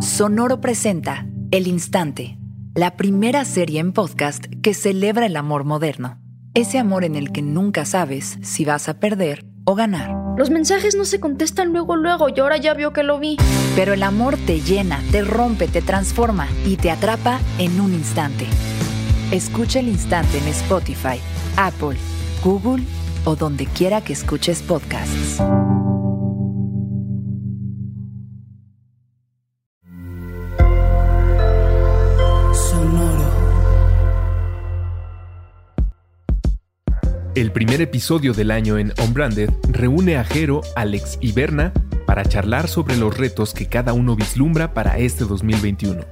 Sonoro presenta El Instante, la primera serie en podcast que celebra el amor moderno. Ese amor en el que nunca sabes si vas a perder o ganar. Los mensajes no se contestan luego, luego, y ahora ya vio que lo vi. Pero el amor te llena, te rompe, te transforma y te atrapa en un instante. Escucha el instante en Spotify, Apple, Google o donde quiera que escuches podcasts. El primer episodio del año en Unbranded reúne a Jero, Alex y Berna para charlar sobre los retos que cada uno vislumbra para este 2021.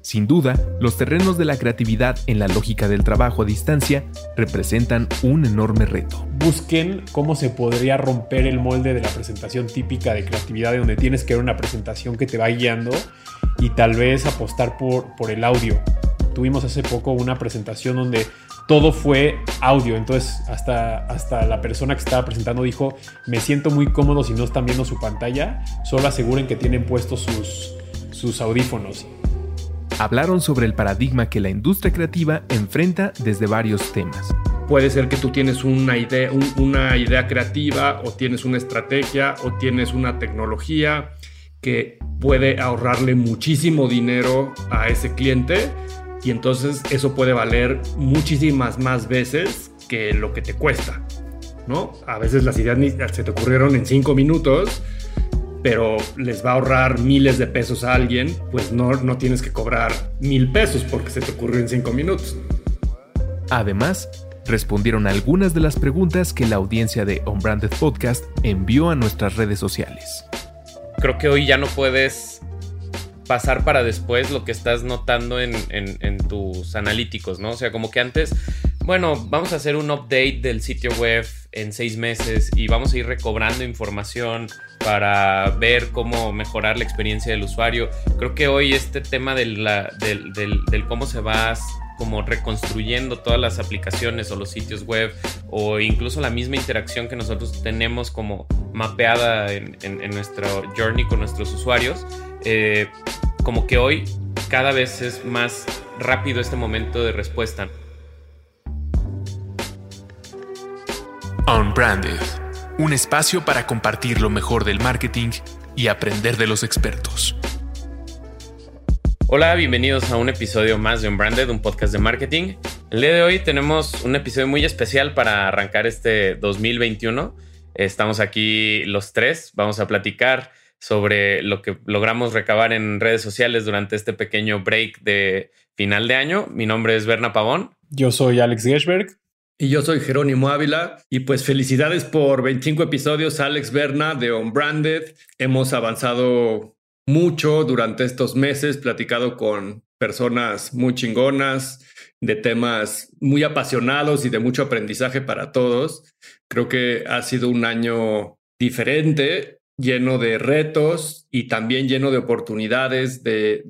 Sin duda, los terrenos de la creatividad en la lógica del trabajo a distancia representan un enorme reto. Busquen cómo se podría romper el molde de la presentación típica de creatividad, de donde tienes que ver una presentación que te va guiando y tal vez apostar por, por el audio. Tuvimos hace poco una presentación donde todo fue audio. Entonces, hasta, hasta la persona que estaba presentando dijo: Me siento muy cómodo si no están viendo su pantalla. Solo aseguren que tienen puestos sus, sus audífonos. Hablaron sobre el paradigma que la industria creativa enfrenta desde varios temas. Puede ser que tú tienes una idea, una idea creativa o tienes una estrategia o tienes una tecnología que puede ahorrarle muchísimo dinero a ese cliente y entonces eso puede valer muchísimas más veces que lo que te cuesta, ¿no? A veces las ideas se te ocurrieron en cinco minutos, pero les va a ahorrar miles de pesos a alguien, pues no, no tienes que cobrar mil pesos porque se te ocurrió en cinco minutos. Además, respondieron algunas de las preguntas que la audiencia de Unbranded Podcast envió a nuestras redes sociales. Creo que hoy ya no puedes pasar para después lo que estás notando en, tus analíticos, ¿no? O sea, como que antes, bueno, vamos a hacer un update del sitio web en seis meses y vamos a ir recobrando información para ver cómo mejorar la experiencia del usuario. Creo que hoy este tema del, del cómo se va como reconstruyendo todas las aplicaciones o los sitios web o incluso la misma interacción que nosotros tenemos como mapeada en, nuestro journey con nuestros usuarios, eh, como que hoy cada vez es más rápido este momento de respuesta. Unbranded, un espacio para compartir lo mejor del marketing y aprender de los expertos. Hola, bienvenidos a un episodio más de Unbranded, un podcast de marketing. El día de hoy tenemos un episodio muy especial para arrancar este 2021. Estamos aquí los tres, vamos a platicar sobre lo que logramos recabar en redes sociales durante este pequeño break de final de año. Mi nombre es Berna Pavón. Yo soy Alex Gershberg. Y yo soy Jerónimo Ávila. Y pues felicidades por 25 episodios, Alex Berna de Unbranded. Hemos avanzado mucho durante estos meses, platicado con personas muy chingonas, de temas muy apasionados y de mucho aprendizaje para todos. Creo que ha sido un año diferente, lleno de retos y también lleno de oportunidades de,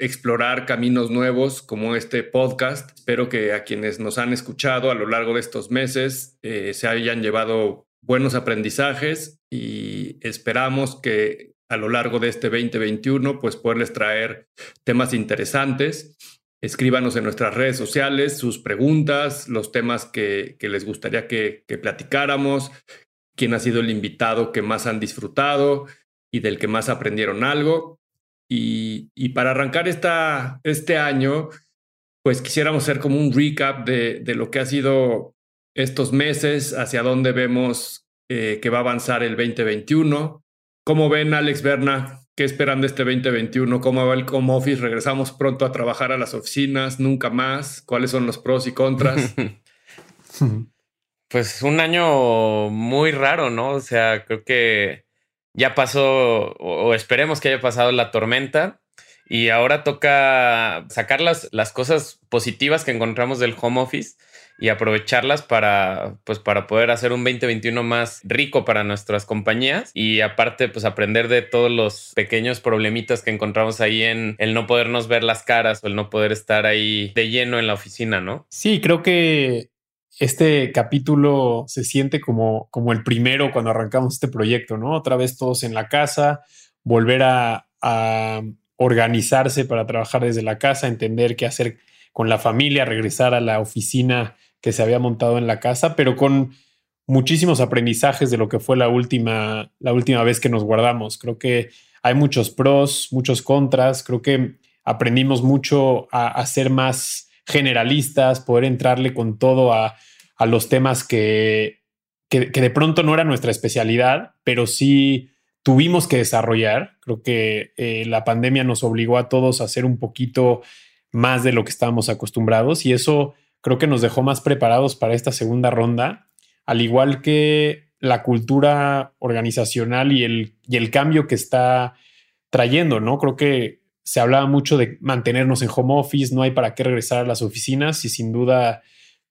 explorar caminos nuevos como este podcast. Espero que a quienes nos han escuchado a lo largo de estos meses eh, se hayan llevado buenos aprendizajes y esperamos que a lo largo de este 2021, pues poderles traer temas interesantes. Escríbanos en nuestras redes sociales sus preguntas, los temas que, les gustaría que, platicáramos, quién ha sido el invitado que más han disfrutado y del que más aprendieron algo. Y, para arrancar esta, este año, pues quisiéramos hacer como un recap de, lo que ha sido estos meses, hacia dónde vemos eh, que va a avanzar el 2021, ¿Cómo ven, Alex Berna? ¿Qué esperan de este 2021? ¿Cómo va el home office? ¿Regresamos pronto a trabajar a las oficinas? ¿Nunca más? ¿Cuáles son los pros y contras? pues un año muy raro, ¿no? O sea, creo que ya pasó, o esperemos que haya pasado la tormenta. Y ahora toca sacar las, las cosas positivas que encontramos del home office y aprovecharlas para, pues, para poder hacer un 2021 más rico para nuestras compañías y aparte, pues aprender de todos los pequeños problemitas que encontramos ahí en el no podernos ver las caras o el no poder estar ahí de lleno en la oficina, ¿no? Sí, creo que este capítulo se siente como, como el primero cuando arrancamos este proyecto, ¿no? Otra vez todos en la casa, volver a, a organizarse para trabajar desde la casa, entender qué hacer con la familia, regresar a la oficina que se había montado en la casa, pero con muchísimos aprendizajes de lo que fue la última, la última vez que nos guardamos. Creo que hay muchos pros, muchos contras. Creo que aprendimos mucho a, ser más generalistas, poder entrarle con todo a, los temas que, que, de pronto no era nuestra especialidad, pero sí tuvimos que desarrollar. Creo que eh, la pandemia nos obligó a todos a hacer un poquito más de lo que estábamos acostumbrados y eso creo que nos dejó más preparados para esta segunda ronda, al igual que la cultura organizacional y el, y el cambio que está trayendo, ¿no? Creo que se hablaba mucho de mantenernos en home office, no hay para qué regresar a las oficinas y sin duda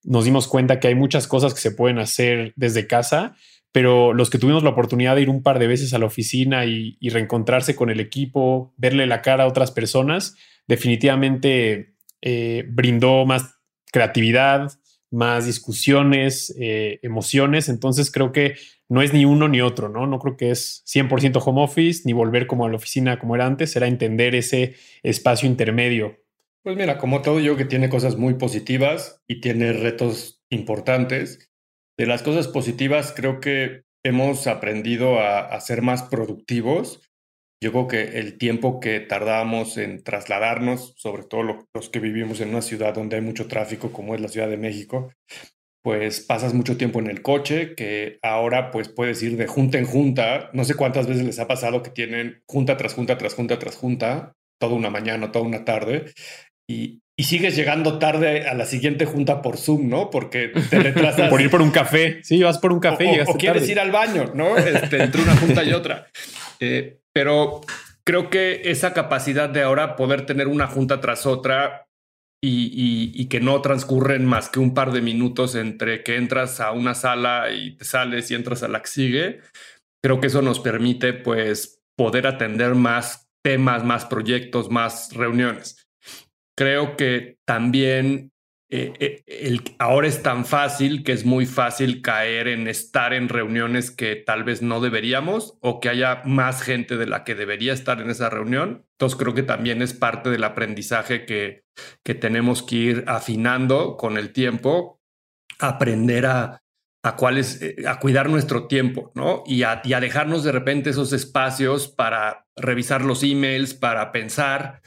nos dimos cuenta que hay muchas cosas que se pueden hacer desde casa, pero los que tuvimos la oportunidad de ir un par de veces a la oficina y, reencontrarse con el equipo, verle la cara a otras personas, definitivamente eh, brindó más creatividad, más discusiones, eh, emociones. Entonces creo que no es ni uno ni otro, ¿no? No creo que es 100% home office ni volver como a la oficina como era antes, era entender ese espacio intermedio. Pues mira, como todo yo que tiene cosas muy positivas y tiene retos importantes. De las cosas positivas creo que hemos aprendido a, a ser más productivos yo creo que el tiempo que tardábamos en trasladarnos, sobre todo los que vivimos en una ciudad donde hay mucho tráfico como es la Ciudad de México, pues pasas mucho tiempo en el coche, que ahora pues puedes ir de junta en junta. No sé cuántas veces les ha pasado que tienen junta tras junta, tras junta, tras junta, toda una mañana, toda una tarde, y, y sigues llegando tarde a la siguiente junta por Zoom, ¿no? Porque te retrasas. por ir por un café. Sí, vas por un café y llegas O quieres ir al baño, ¿no? Este, entre una junta y otra. Eh, pero creo que esa capacidad de ahora poder tener una junta tras otra y, que no transcurren más que un par de minutos entre que entras a una sala y te sales y entras a la que sigue, creo que eso nos permite pues poder atender más temas, más proyectos, más reuniones. Creo que también eh, eh, ahora es tan fácil que es muy fácil caer en estar en reuniones que tal vez no deberíamos o que haya más gente de la que debería estar en esa reunión. Entonces creo que también es parte del aprendizaje que, que tenemos que ir afinando con el tiempo, aprender a, a, cuáles, eh, a cuidar nuestro tiempo, ¿no? Y a, y a dejarnos de repente esos espacios para revisar los emails, para pensar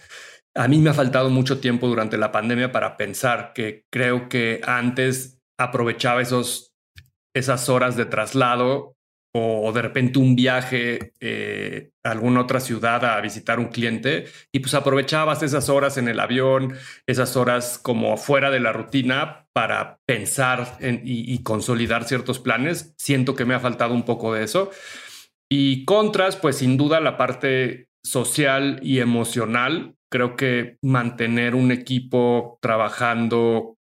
a mí me ha faltado mucho tiempo durante la pandemia para pensar que creo que antes aprovechaba esos, esas horas de traslado o, de repente un viaje eh, a alguna otra ciudad a visitar un cliente y pues aprovechabas esas horas en el avión, esas horas como fuera de la rutina para pensar y, y consolidar ciertos planes. Siento que me ha faltado un poco de eso. Y contras, pues sin duda la parte social y emocional Creo que mantener un equipo trabajando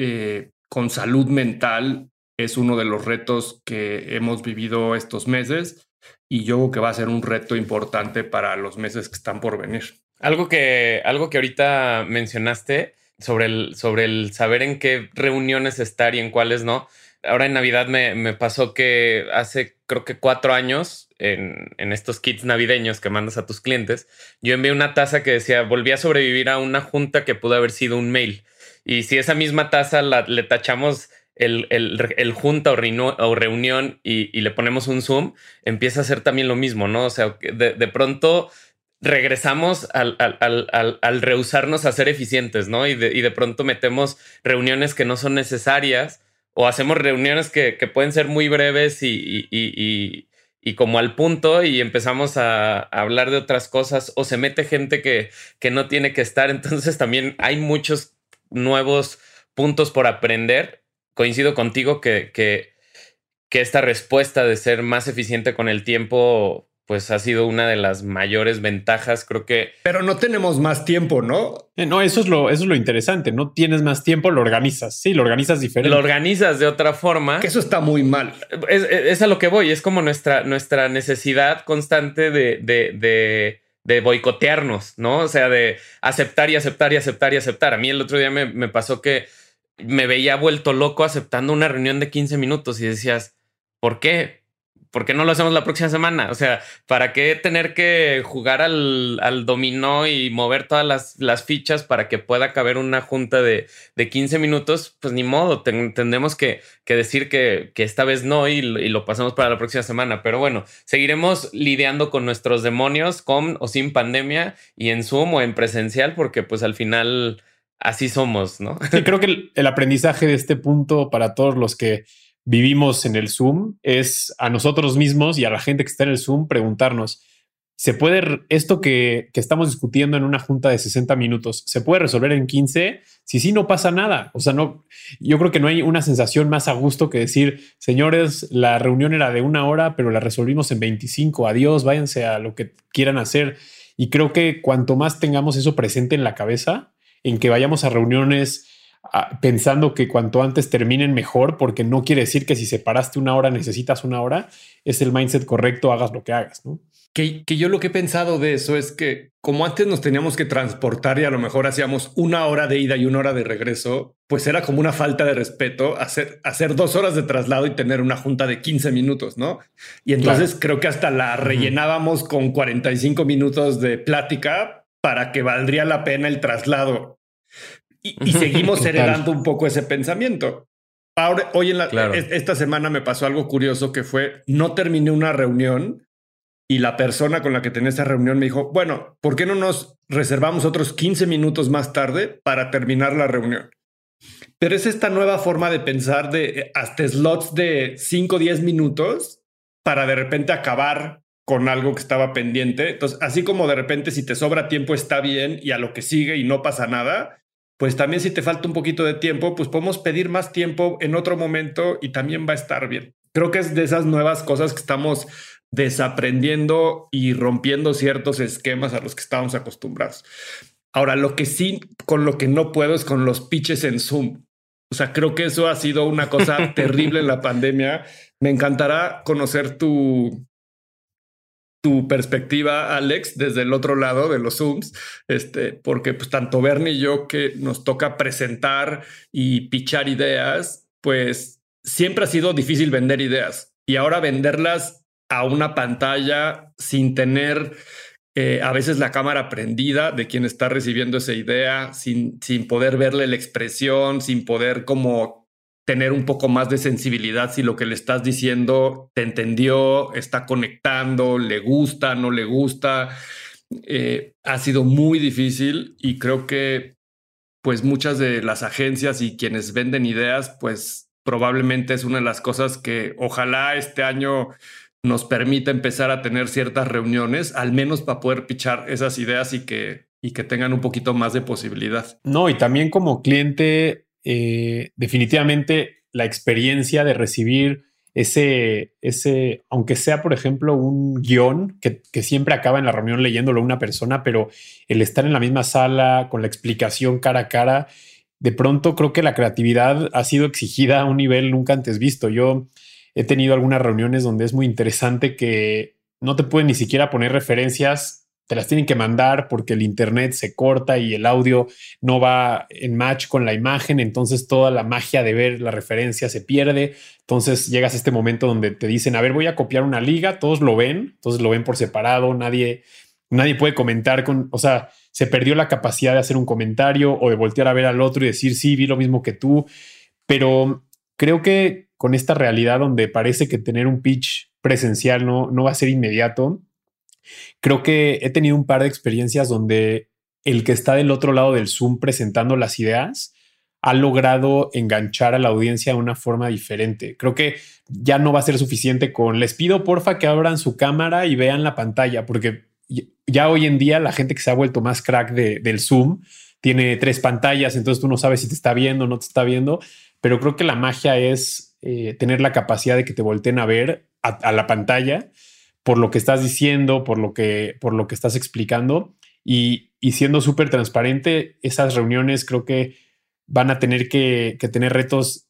eh, con salud mental es uno de los retos que hemos vivido estos meses y yo creo que va a ser un reto importante para los meses que están por venir. Algo que, algo que ahorita mencionaste sobre el, sobre el saber en qué reuniones estar y en cuáles no. Ahora en Navidad me, me pasó que hace creo que cuatro años en, estos kits navideños que mandas a tus clientes, yo envié una taza que decía, volví a sobrevivir a una junta que pudo haber sido un mail. Y si esa misma taza la, le tachamos el, el, junta o, reunión y, le ponemos un zoom, empieza a ser también lo mismo, ¿no? O sea, de, pronto regresamos al, al, rehusarnos a ser eficientes, ¿no? Y de, y de, pronto metemos reuniones que no son necesarias o hacemos reuniones que, pueden ser muy breves y, y como al punto y empezamos a, hablar de otras cosas o se mete gente que, que no tiene que estar. Entonces también hay muchos nuevos puntos por aprender. Coincido contigo que, que, que esta respuesta de ser más eficiente con el tiempo pues ha sido una de las mayores ventajas, creo que. Pero no tenemos más tiempo, ¿no? Eh, no, eso es lo, eso es lo interesante. No tienes más tiempo, lo organizas. Sí, lo organizas diferente. Lo organizas de otra forma. Que eso está muy mal. Es, a lo que voy. Es como nuestra, nuestra necesidad constante de, de, de, de, boicotearnos, ¿no? O sea, de aceptar y aceptar y aceptar y aceptar. A mí el otro día me, me pasó que me veía vuelto loco aceptando una reunión de 15 minutos y decías, ¿por qué? ¿Por qué no lo hacemos la próxima semana? O sea, ¿para qué tener que jugar al, al dominó y mover todas las, las, fichas para que pueda caber una junta de, de 15 minutos? Pues ni modo, tendremos que, que decir que, que, esta vez no y, y, lo pasamos para la próxima semana. Pero bueno, seguiremos lidiando con nuestros demonios con o sin pandemia y en Zoom o en presencial, porque pues al final así somos, ¿no? Sí, creo que el, el aprendizaje de este punto para todos los que vivimos en el Zoom es a nosotros mismos y a la gente que está en el Zoom preguntarnos, ¿se puede esto que, que, estamos discutiendo en una junta de 60 minutos, se puede resolver en 15? Si sí, no pasa nada. O sea, no, yo creo que no hay una sensación más a gusto que decir, señores, la reunión era de una hora, pero la resolvimos en 25. Adiós, váyanse a lo que quieran hacer. Y creo que cuanto más tengamos eso presente en la cabeza, en que vayamos a reuniones pensando que cuanto antes terminen mejor, porque no quiere decir que si separaste una hora necesitas una hora, es el mindset correcto, hagas lo que hagas, ¿no? Que, que, yo lo que he pensado de eso es que como antes nos teníamos que transportar y a lo mejor hacíamos una hora de ida y una hora de regreso, pues era como una falta de respeto hacer, hacer dos horas de traslado y tener una junta de 15 minutos, ¿no? Y entonces creo que hasta la rellenábamos con 45 minutos de plática para que valdría la pena el traslado. Y, seguimos heredando un poco ese pensamiento. Ahora, hoy en la, esta semana me pasó algo curioso que fue, no terminé una reunión y la persona con la que tenía esta reunión me dijo, bueno, ¿por qué no nos reservamos otros 15 minutos más tarde para terminar la reunión? Pero es esta nueva forma de pensar de eh, hasta slots de 5 o 10 minutos para de repente acabar con algo que estaba pendiente. Entonces, así como de repente si te sobra tiempo está bien y a lo que sigue y no pasa nada, pues también si te falta un poquito de tiempo, pues podemos pedir más tiempo en otro momento y también va a estar bien. Creo que es de esas nuevas cosas que estamos desaprendiendo y rompiendo ciertos esquemas a los que estábamos acostumbrados. Ahora, lo que sí, con lo que no puedo es con los pitches en Zoom. O sea, creo que eso ha sido una cosa terrible en la pandemia. Me encantará conocer tu, tu perspectiva, Alex, desde el otro lado de los Zooms, este, porque pues tanto Bernie y yo que nos toca presentar y pichar ideas, pues siempre ha sido difícil vender ideas y ahora venderlas a una pantalla sin tener eh, a veces la cámara prendida de quien está recibiendo esa idea, sin, sin poder verle la expresión, sin poder como tener un poco más de sensibilidad si lo que le estás diciendo te entendió, está conectando, le gusta, no le gusta. Eh, ha sido muy difícil y creo que pues muchas de las agencias y quienes venden ideas, pues probablemente es una de las cosas que ojalá este año nos permita empezar a tener ciertas reuniones, al menos para poder pichar esas ideas y que, y que tengan un poquito más de posibilidad. No, y también como cliente eh, definitivamente la experiencia de recibir ese, ese, aunque sea, por ejemplo, un guion que, que, siempre acaba en la reunión leyéndolo una persona, pero el estar en la misma sala con la explicación cara a cara, de pronto creo que la creatividad ha sido exigida a un nivel nunca antes visto. Yo he tenido algunas reuniones donde es muy interesante que no te pueden ni siquiera poner referencias te las tienen que mandar porque el internet se corta y el audio no va en match con la imagen, entonces toda la magia de ver la referencia se pierde. Entonces llegas a este momento donde te dicen, a ver, voy a copiar una liga, todos lo ven, entonces lo ven por separado, nadie, nadie puede comentar con, o sea, se perdió la capacidad de hacer un comentario o de voltear a ver al otro y decir, sí, vi lo mismo que tú, pero creo que con esta realidad donde parece que tener un pitch presencial no, no va a ser inmediato, Creo que he tenido un par de experiencias donde el que está del otro lado del Zoom presentando las ideas ha logrado enganchar a la audiencia de una forma diferente. Creo que ya no va a ser suficiente con les pido porfa que abran su cámara y vean la pantalla, porque ya hoy en día la gente que se ha vuelto más crack del Zoom tiene tres pantallas, entonces tú no sabes si te está viendo o no te está viendo, pero creo que la magia es eh, tener la capacidad de que te volteen a ver a la pantalla por lo que estás diciendo, por lo que, por lo que estás explicando y, siendo súper transparente, esas reuniones creo que van a tener que, tener retos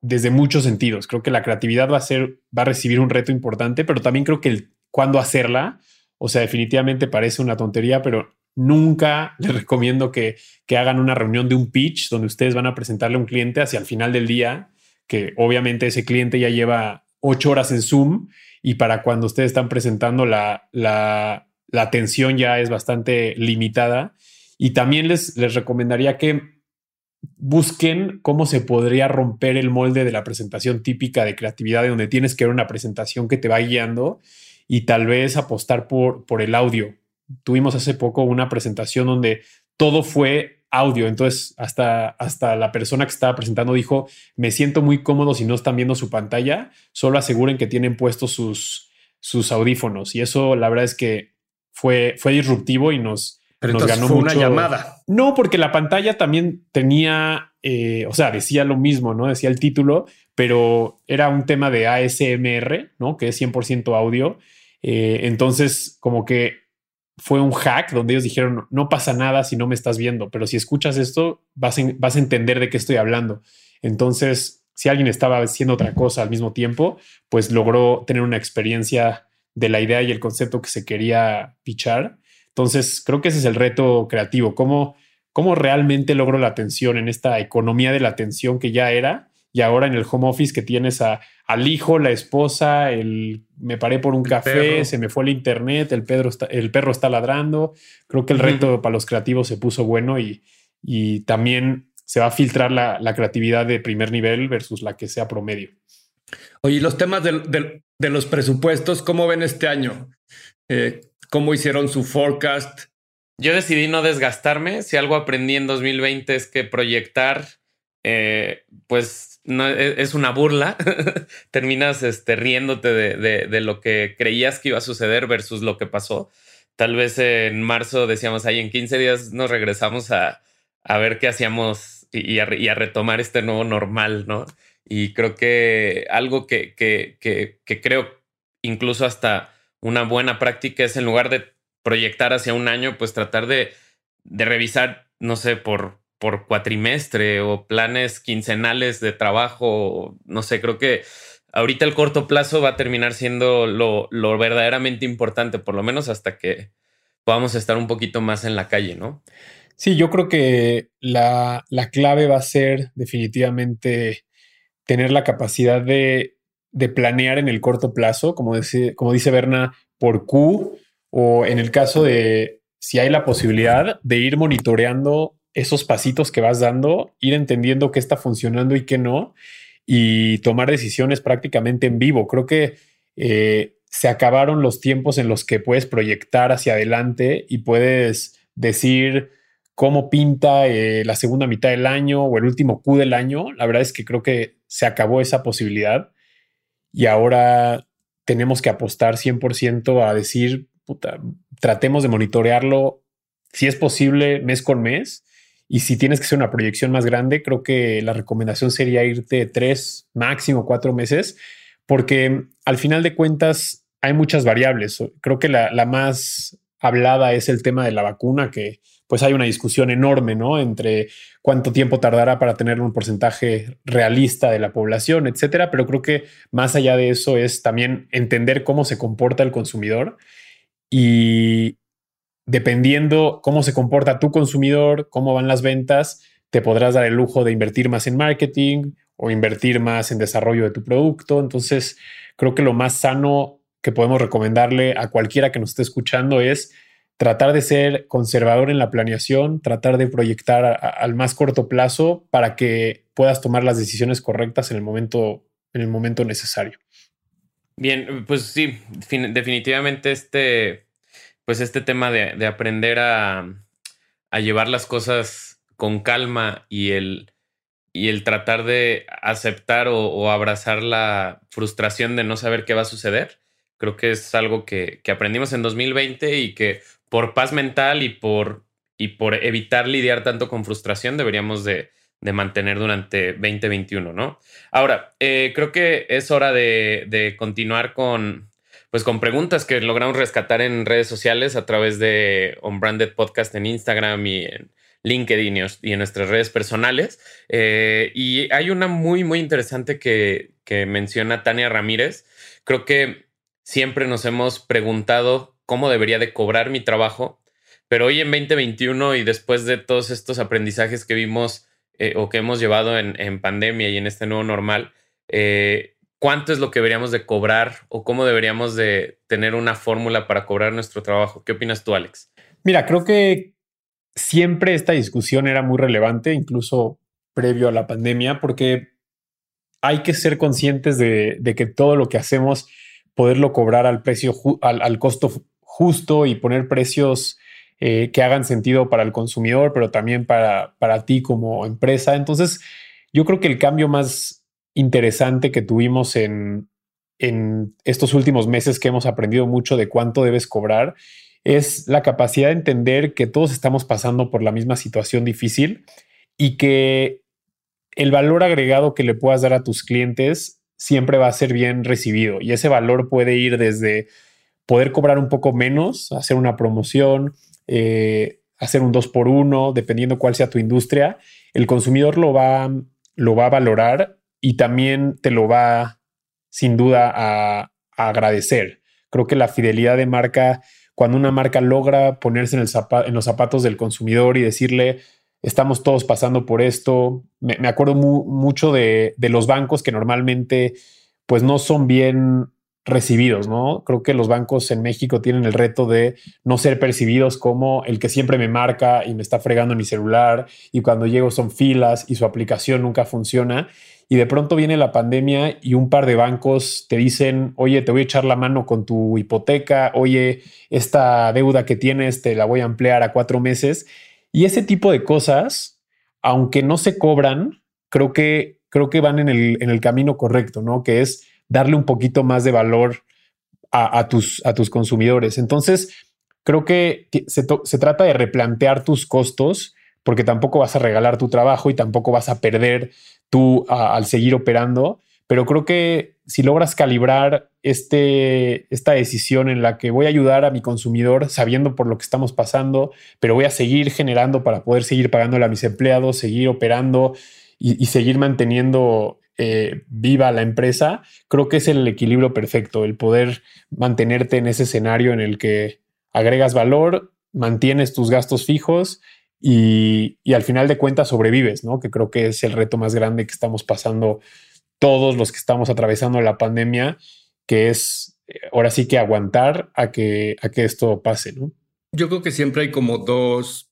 desde muchos sentidos. Creo que la creatividad va a ser, va a recibir un reto importante, pero también creo que el cuándo hacerla, o sea, definitivamente parece una tontería, pero nunca les recomiendo que, que hagan una reunión de un pitch donde ustedes van a presentarle a un cliente hacia el final del día, que obviamente ese cliente ya lleva ocho horas en Zoom y para cuando ustedes están presentando la, la, la atención ya es bastante limitada. Y también les, les recomendaría que busquen cómo se podría romper el molde de la presentación típica de creatividad, de donde tienes que ver una presentación que te va guiando y tal vez apostar por, por el audio. Tuvimos hace poco una presentación donde todo fue audio, entonces hasta, hasta la persona que estaba presentando dijo, me siento muy cómodo si no están viendo su pantalla, solo aseguren que tienen puestos sus, sus audífonos. Y eso la verdad es que fue, fue disruptivo y nos, pero nos ganó fue una llamada. No, porque la pantalla también tenía, eh, o sea, decía lo mismo, ¿no? Decía el título, pero era un tema de ASMR, ¿no? Que es 100% audio. Eh, entonces, como que fue un hack donde ellos dijeron, no pasa nada si no me estás viendo, pero si escuchas esto, vas, vas a entender de qué estoy hablando. Entonces, si alguien estaba haciendo otra cosa al mismo tiempo, pues logró tener una experiencia de la idea y el concepto que se quería pichar entonces, creo que ese es el reto creativo, cómo, cómo realmente logro la atención en esta economía de la atención que ya era y ahora en el home office que tienes a, al hijo, la esposa, el me paré por un café, se me fue el internet, el, Pedro está, el perro está ladrando. Creo que el reto para los creativos se puso bueno y, y también se va a filtrar la, la, creatividad de primer nivel versus la que sea promedio. Oye, los temas de, de los presupuestos, ¿cómo ven este año? Eh, cómo hicieron su forecast. Yo decidí no desgastarme. Si algo aprendí en 2020 es que proyectar, eh, pues no, e, es una burla. Terminas este, riéndote de, de, lo que creías que iba a suceder versus lo que pasó. Tal vez en marzo decíamos, ahí en 15 días nos regresamos a, a ver qué hacíamos y, a, a, retomar este nuevo normal, ¿no? Y creo que algo que, que, que, que creo incluso hasta una buena práctica es en lugar de proyectar hacia un año, pues tratar de, de revisar, no sé, por, por cuatrimestre o planes quincenales de trabajo. No sé, creo que ahorita el corto plazo va a terminar siendo lo, lo verdaderamente importante, por lo menos hasta que podamos estar un poquito más en la calle, ¿no? Sí, yo creo que la, la clave va a ser definitivamente tener la capacidad de de planear en el corto plazo, como dice, como dice Berna, por Q, o en el caso de si hay la posibilidad de ir monitoreando esos pasitos que vas dando, ir entendiendo qué está funcionando y qué no, y tomar decisiones prácticamente en vivo. Creo que eh, se acabaron los tiempos en los que puedes proyectar hacia adelante y puedes decir cómo pinta eh, la segunda mitad del año o el último Q del año. La verdad es que creo que se acabó esa posibilidad y ahora tenemos que apostar 100% a decir, puta, tratemos de monitorearlo si es posible mes con mes. Y si tienes que hacer una proyección más grande, creo que la recomendación sería irte tres, máximo cuatro meses, porque al final de cuentas hay muchas variables. Creo que la, la más hablada es el tema de la vacuna, que pues hay una discusión enorme, ¿no? Entre cuánto tiempo tardará para tener un porcentaje realista de la población, etcétera. Pero creo que más allá de eso es también entender cómo se comporta el consumidor y dependiendo cómo se comporta tu consumidor, cómo van las ventas, te podrás dar el lujo de invertir más en marketing o invertir más en desarrollo de tu producto. Entonces, creo que lo más sano que podemos recomendarle a cualquiera que nos esté escuchando es tratar de ser conservador en la planeación, tratar de proyectar al más corto plazo para que puedas tomar las decisiones correctas en el momento, en el momento necesario. Bien, pues sí, definitivamente este, pues este tema de, aprender a, llevar las cosas con calma y el, y el tratar de aceptar o, abrazar la frustración de no saber qué va a suceder, creo que es algo que, que aprendimos en 2020 y que por paz mental y por, y por evitar lidiar tanto con frustración, deberíamos de, mantener durante 2021, ¿no? Ahora, eh, creo que es hora de, continuar con, pues con preguntas que logramos rescatar en redes sociales a través de Unbranded Podcast en Instagram y en LinkedIn y en nuestras redes personales. Eh, y hay una muy, muy interesante que, que menciona Tania Ramírez. Creo que siempre nos hemos preguntado cómo debería de cobrar mi trabajo. Pero hoy en 2021 y después de todos estos aprendizajes que vimos eh, o que hemos llevado en, pandemia y en este nuevo normal, eh, cuánto es lo que deberíamos de cobrar o cómo deberíamos de tener una fórmula para cobrar nuestro trabajo. ¿Qué opinas tú, Alex? Mira, creo que siempre esta discusión era muy relevante, incluso previo a la pandemia, porque hay que ser conscientes de, que todo lo que hacemos, poderlo cobrar al precio, al, costo justo y poner precios eh, que hagan sentido para el consumidor, pero también para, para ti como empresa. Entonces, yo creo que el cambio más interesante que tuvimos en, en estos últimos meses que hemos aprendido mucho de cuánto debes cobrar es la capacidad de entender que todos estamos pasando por la misma situación difícil y que el valor agregado que le puedas dar a tus clientes siempre va a ser bien recibido y ese valor puede ir desde poder cobrar un poco menos, hacer una promoción, eh, hacer un dos por uno, dependiendo cuál sea tu industria, el consumidor lo va, lo va a valorar y también te lo va sin duda a, agradecer. Creo que la fidelidad de marca cuando una marca logra ponerse en, el en los zapatos del consumidor y decirle, estamos todos pasando por esto. Me, acuerdo mucho de, los bancos que normalmente pues no son bien recibidos, ¿no? Creo que los bancos en México tienen el reto de no ser percibidos como el que siempre me marca y me está fregando mi celular y cuando llego son filas y su aplicación nunca funciona y de pronto viene la pandemia y un par de bancos te dicen, oye, te voy a echar la mano con tu hipoteca, oye, esta deuda que tienes te la voy a ampliar a cuatro meses. Y ese tipo de cosas, aunque no se cobran, creo que, creo que van en el, en el camino correcto, ¿no? Que es darle un poquito más de valor a, tus, a tus consumidores. Entonces, creo que se, se trata de replantear tus costos porque tampoco vas a regalar tu trabajo y tampoco vas a perder tú al seguir operando. Pero creo que si logras calibrar este, esta decisión en la que voy a ayudar a mi consumidor sabiendo por lo que estamos pasando, pero voy a seguir generando para poder seguir pagándole a mis empleados, seguir operando y, seguir manteniendo eh, viva la empresa, creo que es el equilibrio perfecto, el poder mantenerte en ese escenario en el que agregas valor, mantienes tus gastos fijos y, al final de cuentas sobrevives, ¿no? Que creo que es el reto más grande que estamos pasando todos los que estamos atravesando la pandemia, que es eh, ahora sí que aguantar a que, a que esto pase, ¿no? Yo creo que siempre hay como dos,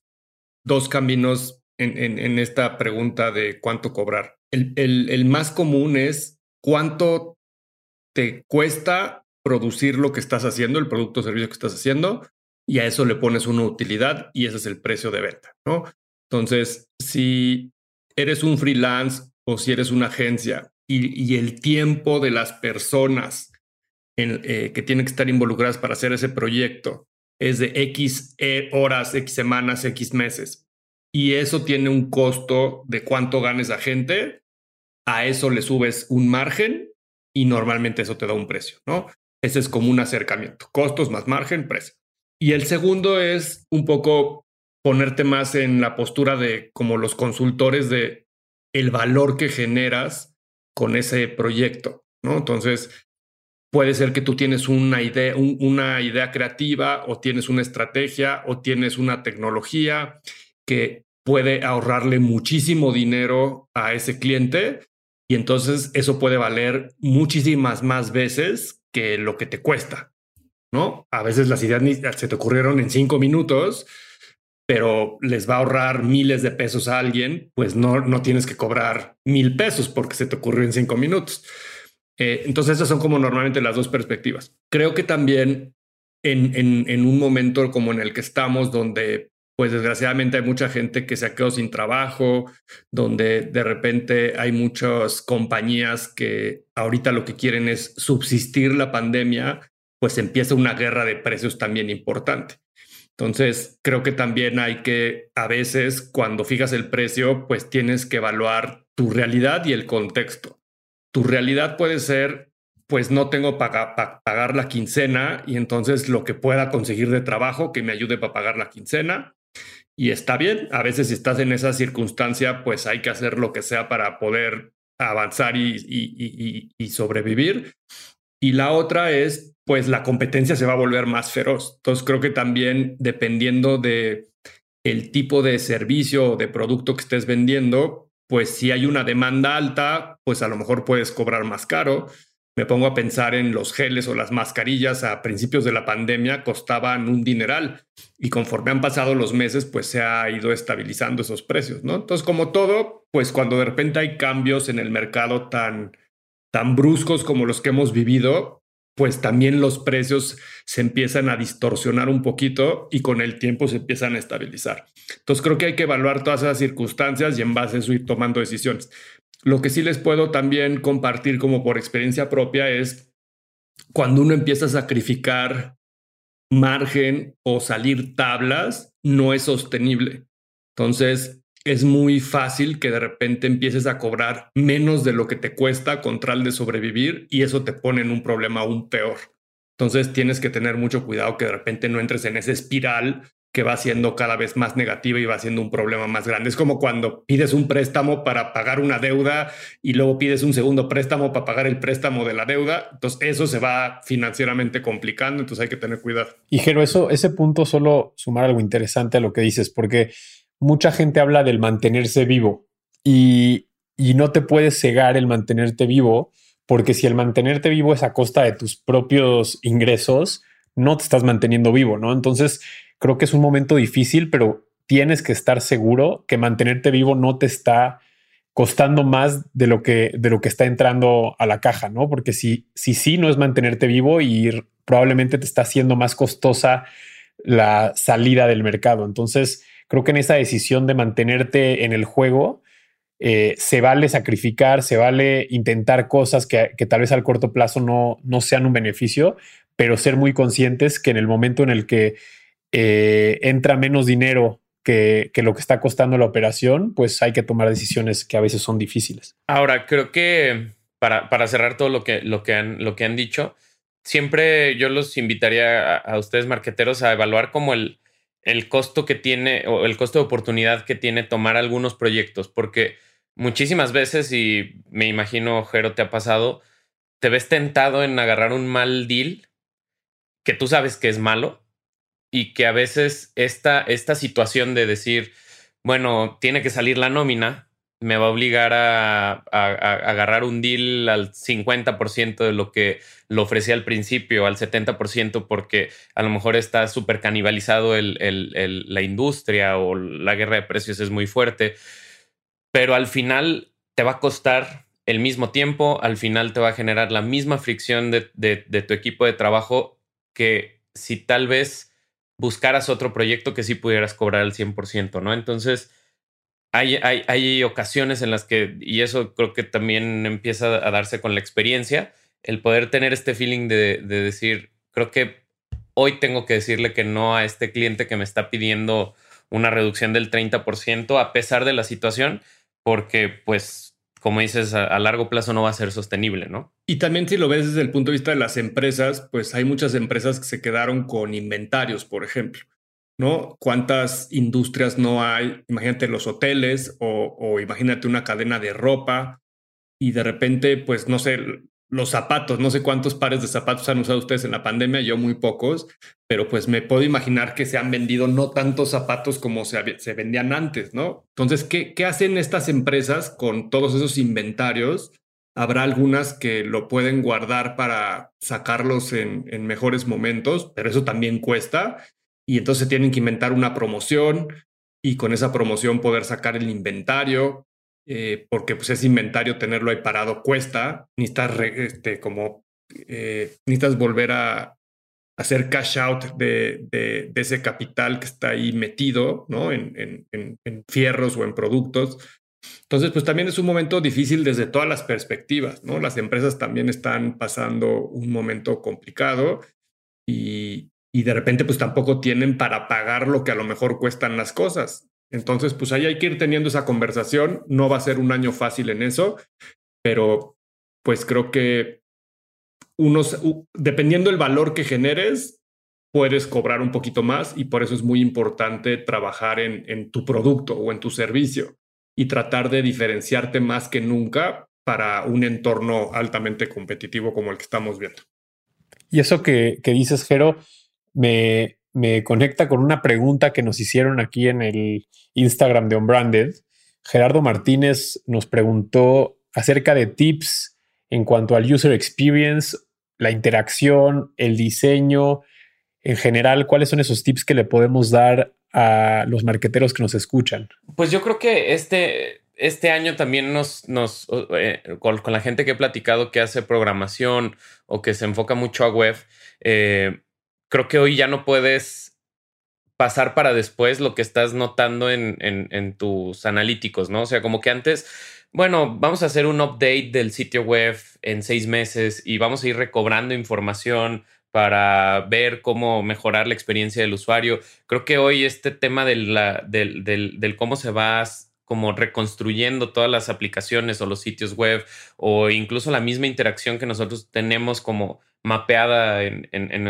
dos caminos en, en, esta pregunta de cuánto cobrar. El, el, el más común es cuánto te cuesta producir lo que estás haciendo, el producto o servicio que estás haciendo, y a eso le pones una utilidad y ese es el precio de venta, ¿no? Entonces, si eres un freelance o si eres una agencia y, el tiempo de las personas eh, que tienen que estar involucradas para hacer ese proyecto es de X eh, horas, X semanas, X meses, y eso tiene un costo de cuánto ganes a gente, a eso le subes un margen y normalmente eso te da un precio, ¿no? Ese es como un acercamiento, costos más margen, precio. Y el segundo es un poco ponerte más en la postura de como los consultores de el valor que generas con ese proyecto, ¿no? Entonces, puede ser que tú tienes una idea, una idea creativa o tienes una estrategia o tienes una tecnología que puede ahorrarle muchísimo dinero a ese cliente y entonces eso puede valer muchísimas más veces que lo que te cuesta. ¿No? A veces las ideas se te ocurrieron en cinco minutos, pero les va a ahorrar miles de pesos a alguien, pues no, no tienes que cobrar mil pesos porque se te ocurrió en cinco minutos. Eh, entonces esas son como normalmente las dos perspectivas. Creo que también en, en, en un momento como en el que estamos, donde pues desgraciadamente hay mucha gente que se ha quedado sin trabajo, donde de repente hay muchas compañías que ahorita lo que quieren es subsistir la pandemia pues empieza una guerra de precios también importante. Entonces, creo que también hay que, a veces, cuando fijas el precio, pues tienes que evaluar tu realidad y el contexto. Tu realidad puede ser, pues no tengo para pagar la quincena y entonces lo que pueda conseguir de trabajo que me ayude para pagar la quincena. Y está bien, a veces si estás en esa circunstancia, pues hay que hacer lo que sea para poder avanzar y, y sobrevivir. Y la otra es, pues la competencia se va a volver más feroz. Entonces creo que también dependiendo de el tipo de servicio o de producto que estés vendiendo, pues si hay una demanda alta, pues a lo mejor puedes cobrar más caro. Me pongo a pensar en los geles o las mascarillas a principios de la pandemia costaban un dineral y conforme han pasado los meses, pues se ha ido estabilizando esos precios, ¿no? Entonces, como todo, pues cuando de repente hay cambios en el mercado tan, tan bruscos como los que hemos vivido, pues también los precios se empiezan a distorsionar un poquito y con el tiempo se empiezan a estabilizar. Entonces creo que hay que evaluar todas esas circunstancias y en base a eso ir tomando decisiones. Lo que sí les puedo también compartir como por experiencia propia es cuando uno empieza a sacrificar margen o salir tablas, no es sostenible. Entonces, es muy fácil que de repente empieces a cobrar menos de lo que te cuesta con tal de sobrevivir y eso te pone en un problema aún peor. Entonces tienes que tener mucho cuidado que de repente no entres en esa espiral que va siendo cada vez más negativa y va siendo un problema más grande. Es como cuando pides un préstamo para pagar una deuda y luego pides un segundo préstamo para pagar el préstamo de la deuda. Entonces eso se va financieramente complicando, entonces hay que tener cuidado. Y Jero, eso, ese punto solo sumar algo interesante a lo que dices, porque mucha gente habla del mantenerse vivo y, no te puedes cegar el mantenerte vivo, porque si el mantenerte vivo es a costa de tus propios ingresos, no te estás manteniendo vivo, ¿no? Entonces, creo que es un momento difícil, pero tienes que estar seguro que mantenerte vivo no te está costando más de lo que, de lo que está entrando a la caja, ¿no? Porque si, si sí no es mantenerte vivo y probablemente te está haciendo más costosa la salida del mercado. Entonces, creo que en esa decisión de mantenerte en el juego, eh, se vale sacrificar, se vale intentar cosas que, tal vez al corto plazo no, no, sean un beneficio, pero ser muy conscientes que en el momento en el que eh, entra menos dinero que, lo que está costando la operación, pues hay que tomar decisiones que a veces son difíciles. Ahora, creo que para, cerrar todo lo que, lo, que han, lo que han dicho, siempre yo los invitaría a, a ustedes, marqueteros, a evaluar como el, el costo que tiene o el costo de oportunidad que tiene tomar algunos proyectos, porque muchísimas veces, y me imagino, Jero, te ha pasado, te ves tentado en agarrar un mal deal que tú sabes que es malo y que a veces esta, esta situación de decir, bueno, tiene que salir la nómina, me va a obligar a, agarrar un deal al 50% de lo que lo ofrecía al principio, al 70%, porque a lo mejor está súper canibalizado la industria o la guerra de precios es muy fuerte, pero al final te va a costar el mismo tiempo, al final te va a generar la misma fricción de, de tu equipo de trabajo que si tal vez buscaras otro proyecto que sí pudieras cobrar al 100%, ¿no? Entonces hay, hay, ocasiones en las que, y eso creo que también empieza a darse con la experiencia, el poder tener este feeling de, decir, creo que hoy tengo que decirle que no a este cliente que me está pidiendo una reducción del 30% a pesar de la situación, porque pues, como dices, a, largo plazo no va a ser sostenible, ¿no? Y también si lo ves desde el punto de vista de las empresas, pues hay muchas empresas que se quedaron con inventarios, por ejemplo. ¿No? ¿Cuántas industrias no hay? Imagínate los hoteles o, imagínate una cadena de ropa y de repente, pues no sé, los zapatos, no sé cuántos pares de zapatos han usado ustedes en la pandemia, yo muy pocos, pero pues me puedo imaginar que se han vendido no tantos zapatos como se, se vendían antes, ¿no? Entonces, ¿qué, ¿qué hacen estas empresas con todos esos inventarios? Habrá algunas que lo pueden guardar para sacarlos en, en mejores momentos, pero eso también cuesta y entonces tienen que inventar una promoción y con esa promoción poder sacar el inventario, eh, porque pues ese inventario tenerlo ahí parado cuesta, necesitas, este, como, eh, necesitas volver a hacer cash out de, de, ese capital que está ahí metido, ¿no? En, en, en, en, fierros o en productos. Entonces, pues también es un momento difícil desde todas las perspectivas, ¿no? Las empresas también están pasando un momento complicado y, y de repente pues tampoco tienen para pagar lo que a lo mejor cuestan las cosas. Entonces pues ahí hay que ir teniendo esa conversación. No va a ser un año fácil en eso, pero pues creo que unos, dependiendo del valor que generes, puedes cobrar un poquito más y por eso es muy importante trabajar en, en tu producto o en tu servicio y tratar de diferenciarte más que nunca para un entorno altamente competitivo como el que estamos viendo. Y eso que, que dices, Jero, me, me conecta con una pregunta que nos hicieron aquí en el Instagram de Unbranded. Gerardo Martínez nos preguntó acerca de tips en cuanto al user experience, la interacción, el diseño, en general, ¿cuáles son esos tips que le podemos dar a los marqueteros que nos escuchan? Pues yo creo que este, este año también nos, nos eh, con, la gente que he platicado que hace programación o que se enfoca mucho a web, eh, creo que hoy ya no puedes pasar para después lo que estás notando en, en, tus analíticos, ¿no? O sea, como que antes, bueno, vamos a hacer un update del sitio web en seis meses y vamos a ir recobrando información para ver cómo mejorar la experiencia del usuario. Creo que hoy este tema de la, del, del, del, cómo se va como reconstruyendo todas las aplicaciones o los sitios web o incluso la misma interacción que nosotros tenemos como mapeada en, en,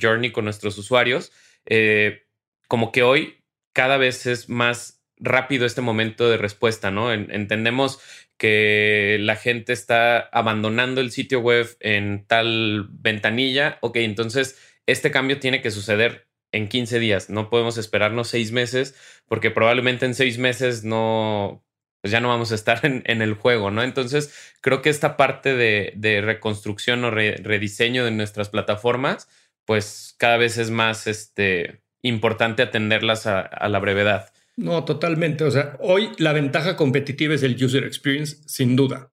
journey con nuestros usuarios, eh, como que hoy cada vez es más rápido este momento de respuesta, ¿no? entendemos que la gente está abandonando el sitio web en tal ventanilla, ok, entonces este cambio tiene que suceder en 15 días, no podemos esperarnos seis meses porque probablemente en seis meses no, pues ya no vamos a estar en, el juego, ¿no? Entonces creo que esta parte de, reconstrucción o rediseño de nuestras plataformas, pues cada vez es más, este, importante atenderlas a, la brevedad. No, totalmente. O sea, hoy la ventaja competitiva es el user experience, sin duda.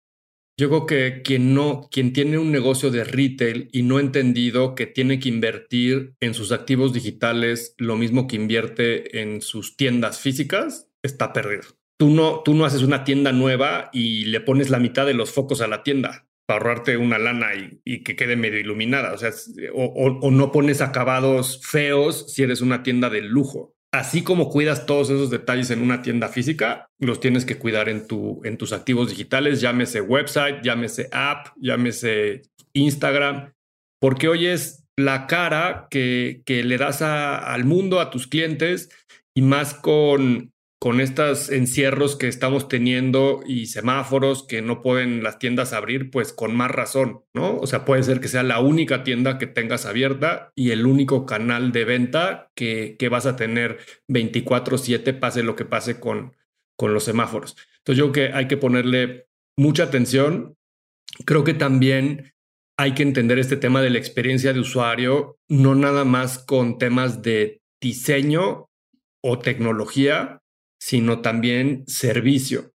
Yo creo que quien no, quien tiene un negocio de retail y no ha entendido que tiene que invertir en sus activos digitales lo mismo que invierte en sus tiendas físicas, está perdido. Tú no, tú no haces una tienda nueva y le pones la mitad de los focos a la tienda para ahorrarte una lana y, que quede medio iluminada. O sea, o, no pones acabados feos si eres una tienda de lujo. Así como cuidas todos esos detalles en una tienda física, los tienes que cuidar en, tu, en tus activos digitales, llámese website, llámese app, llámese Instagram, porque hoy es la cara que, que le das al mundo, a tus clientes, y más con, con estos encierros que estamos teniendo y semáforos que no pueden las tiendas abrir, pues con más razón, ¿no? O sea, puede ser que sea la única tienda que tengas abierta y el único canal de venta que, que vas a tener 24/7, pase lo que pase con, con los semáforos. Entonces yo creo que hay que ponerle mucha atención. Creo que también hay que entender este tema de la experiencia de usuario, no nada más con temas de diseño o tecnología, sino también servicio.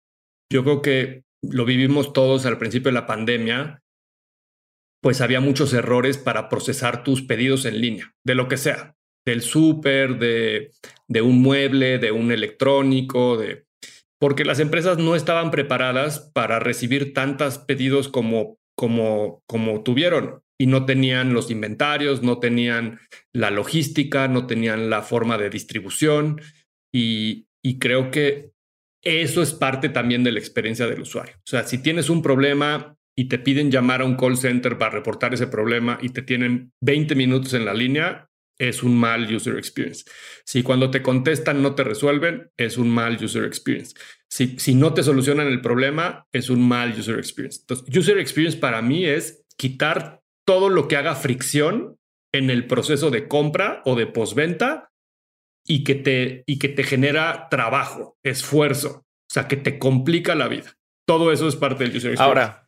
Yo creo que lo vivimos todos al principio de la pandemia, pues había muchos errores para procesar tus pedidos en línea, de lo que sea, del súper, de, de un mueble, de un electrónico, de porque las empresas no estaban preparadas para recibir tantos pedidos como, como, como tuvieron y no tenían los inventarios, no tenían la logística, no tenían la forma de distribución y, y creo que eso es parte también de la experiencia del usuario. O sea, si tienes un problema y te piden llamar a un call center para reportar ese problema y te tienen 20 minutos en la línea, es un mal user experience. Si cuando te contestan no te resuelven, es un mal user experience. Si, si no te solucionan el problema, es un mal user experience. Entonces, user experience para mí es quitar todo lo que haga fricción en el proceso de compra o de postventa y que te, y que te genera trabajo, esfuerzo, o sea, que te complica la vida. Todo eso es parte del user experience. Ahora,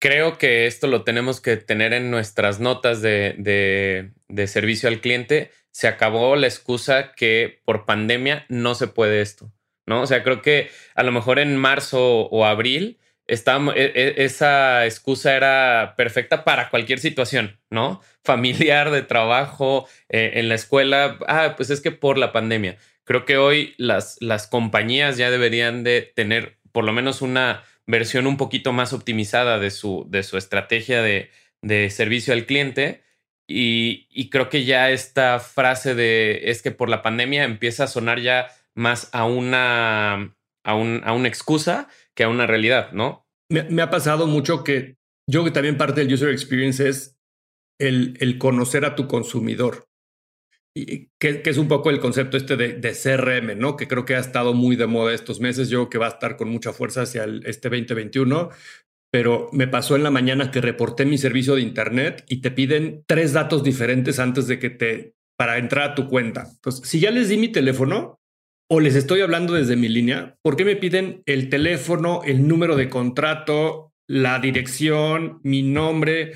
creo que esto lo tenemos que tener en nuestras notas de, de, servicio al cliente. Se acabó la excusa que por pandemia no se puede esto, ¿no? O sea, creo que a lo mejor en marzo o abril e, e, esa excusa era perfecta para cualquier situación, ¿no? Familiar, de trabajo, eh, en la escuela. Ah, pues es que por la pandemia. Creo que hoy las, las compañías ya deberían de tener por lo menos una versión un poquito más optimizada de su, de su estrategia de, de servicio al cliente. Y, y, creo que ya esta frase de es que por la pandemia empieza a sonar ya más a una, a, un, a una excusa que a una realidad, ¿no? Me, ha pasado mucho que yo que también parte del user experience es el, el conocer a tu consumidor, y que, es un poco el concepto este de, de, CRM, ¿no? Que creo que ha estado muy de moda estos meses, yo que va a estar con mucha fuerza hacia el, este 2021, pero me pasó en la mañana que reporté mi servicio de Internet y te piden tres datos diferentes antes de que te, para entrar a tu cuenta. Pues si ya les di mi teléfono, o les estoy hablando desde mi línea, ¿por qué me piden el teléfono, el número de contrato la dirección, mi nombre.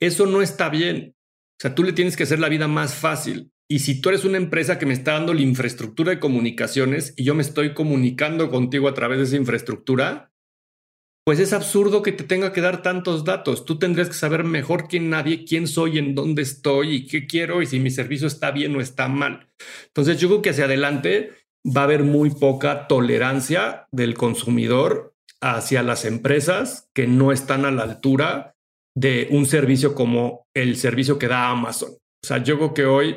Eso no está bien. O sea, tú le tienes que hacer la vida más fácil. Y si tú eres una empresa que me está dando la infraestructura de comunicaciones y yo me estoy comunicando contigo a través de esa infraestructura, pues es absurdo que te tenga que dar tantos datos. Tú tendrías que saber mejor que nadie quién soy, en dónde estoy y qué quiero y si mi servicio está bien o está mal. Entonces yo creo que hacia adelante va a haber muy poca tolerancia del consumidor hacia las empresas que no están a la altura de un servicio como el servicio que da Amazon. O sea, yo creo que hoy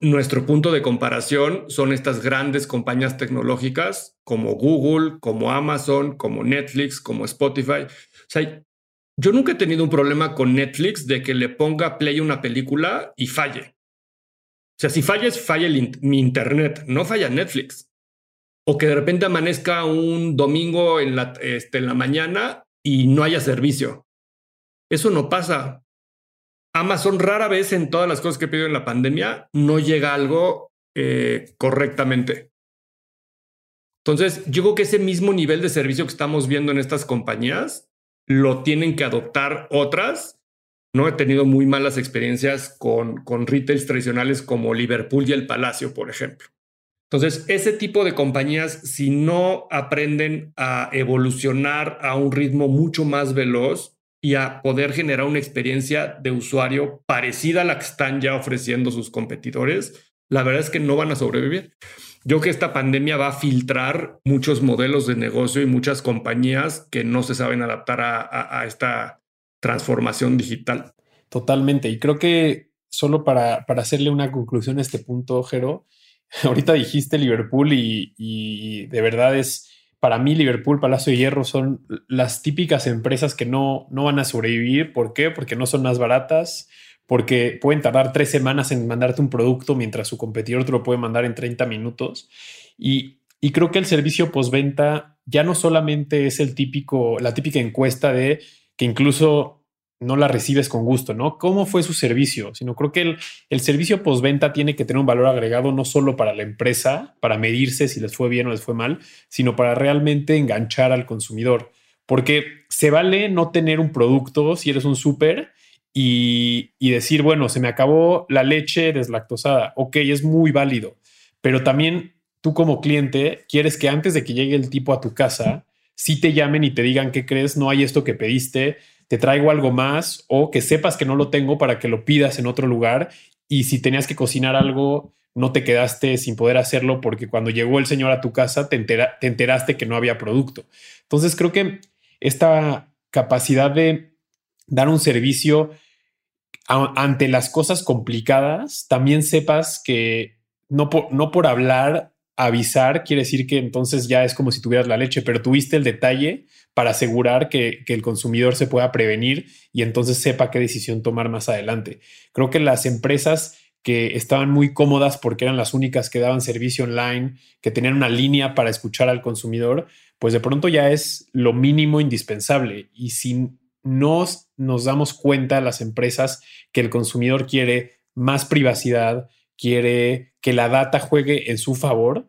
nuestro punto de comparación son estas grandes compañías tecnológicas como Google, como Amazon, como Netflix, como Spotify. O sea, yo nunca he tenido un problema con Netflix de que le ponga play una película y falle. O sea, si falla falla mi internet, no falla Netflix. O que de repente amanezca un domingo en la, este, en la mañana y no haya servicio. Eso no pasa. Amazon rara vez en todas las cosas que he pedido en la pandemia no llega algo eh, correctamente. Entonces, yo creo que ese mismo nivel de servicio que estamos viendo en estas compañías lo tienen que adoptar otras. No he tenido muy malas experiencias con, con retails tradicionales como Liverpool y el Palacio, por ejemplo. Entonces, ese tipo de compañías, si no aprenden a evolucionar a un ritmo mucho más veloz, y a poder generar una experiencia de usuario parecida a la que están ya ofreciendo sus competidores, la verdad es que no van a sobrevivir. Yo creo que esta pandemia va a filtrar muchos modelos de negocio y muchas compañías que no se saben adaptar a, esta transformación digital. Totalmente. Y creo que solo para, para hacerle una conclusión a este punto, Jero, ahorita dijiste Liverpool y de verdad es para mí Liverpool, Palacio de Hierro son las típicas empresas que no, no van a sobrevivir. ¿Por qué? Porque no son más baratas, porque pueden tardar tres semanas en mandarte un producto mientras su competidor te lo puede mandar en 30 minutos. Y, y creo que el servicio postventa ya no solamente es el típico, la típica encuesta de que incluso no la recibes con gusto, ¿no? ¿Cómo fue su servicio? Sino creo que el, servicio postventa tiene que tener un valor agregado no solo para la empresa, para medirse si les fue bien o les fue mal, sino para realmente enganchar al consumidor. Porque se vale no tener un producto si eres un súper y, y decir, bueno, se me acabó la leche deslactosada. Ok, es muy válido, pero también tú como cliente quieres que antes de que llegue el tipo a tu casa, si te llamen y te digan, ¿qué crees? No hay esto que pediste te traigo algo más o que sepas que no lo tengo para que lo pidas en otro lugar y si tenías que cocinar algo, no te quedaste sin poder hacerlo porque cuando llegó el señor a tu casa te, te enteraste que no había producto. Entonces creo que esta capacidad de dar un servicio ante las cosas complicadas, también sepas que no por, no por hablar avisar quiere decir que entonces ya es como si tuvieras la leche, pero tuviste el detalle para asegurar que, el consumidor se pueda prevenir y entonces sepa qué decisión tomar más adelante. Creo que las empresas que estaban muy cómodas porque eran las únicas que daban servicio online, que tenían una línea para escuchar al consumidor, pues de pronto ya es lo mínimo indispensable. Y si no nos damos cuenta las empresas que el consumidor quiere más privacidad, quiere que la data juegue en su favor.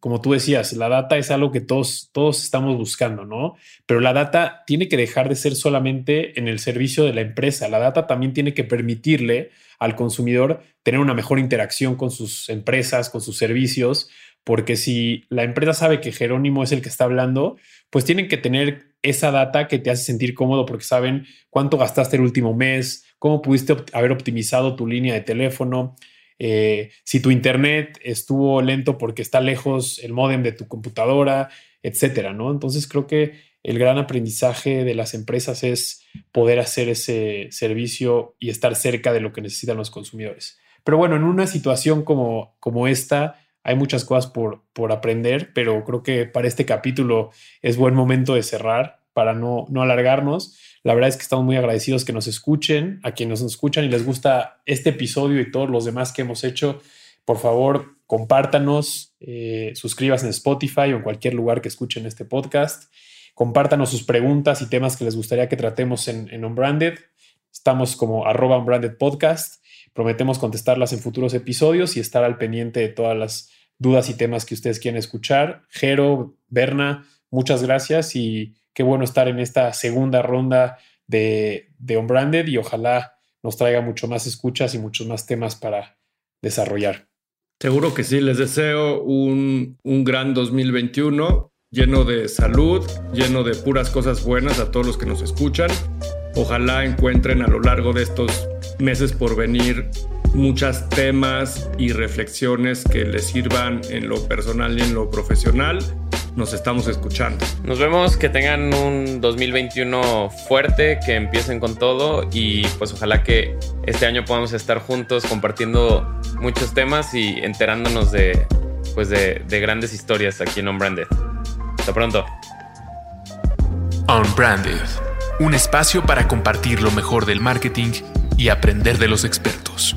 Como tú decías, la data es algo que todos, todos estamos buscando, ¿no? Pero la data tiene que dejar de ser solamente en el servicio de la empresa. La data también tiene que permitirle al consumidor tener una mejor interacción con sus empresas, con sus servicios, porque si la empresa sabe que Jerónimo es el que está hablando, pues tienen que tener esa data que te hace sentir cómodo porque saben cuánto gastaste el último mes, cómo pudiste haber optimizado tu línea de teléfono, eh, si tu internet estuvo lento porque está lejos el modem de tu computadora, etcétera, ¿no? Entonces creo que el gran aprendizaje de las empresas es poder hacer ese servicio y estar cerca de lo que necesitan los consumidores. Pero bueno, en una situación como, como esta, hay muchas cosas por, por aprender, pero creo que para este capítulo es buen momento de cerrar para no, no alargarnos. La verdad es que estamos muy agradecidos que nos escuchen, a quienes nos escuchan y les gusta este episodio y todos los demás que hemos hecho. Por favor, compártanos, eh, suscríbanse en Spotify o en cualquier lugar que escuchen este podcast. Compártanos sus preguntas y temas que les gustaría que tratemos en, en Unbranded. Estamos como arroba Unbranded Podcast. Prometemos contestarlas en futuros episodios y estar al pendiente de todas las dudas y temas que ustedes quieren escuchar. Jero, Berna, muchas gracias y qué bueno estar en esta segunda ronda de, de Unbranded y ojalá nos traiga mucho más escuchas y muchos más temas para desarrollar. Seguro que sí, les deseo un, un gran 2021 lleno de salud, lleno de puras cosas buenas a todos los que nos escuchan. Ojalá encuentren a lo largo de estos meses por venir muchos temas y reflexiones que les sirvan en lo personal y en lo profesional. Nos estamos escuchando. Nos vemos, que tengan un 2021 fuerte, que empiecen con todo y pues ojalá que este año podamos estar juntos compartiendo muchos temas y enterándonos de, pues de, de grandes historias aquí en On Branded. Hasta pronto. Unbranded, un espacio para compartir lo mejor del marketing y aprender de los expertos.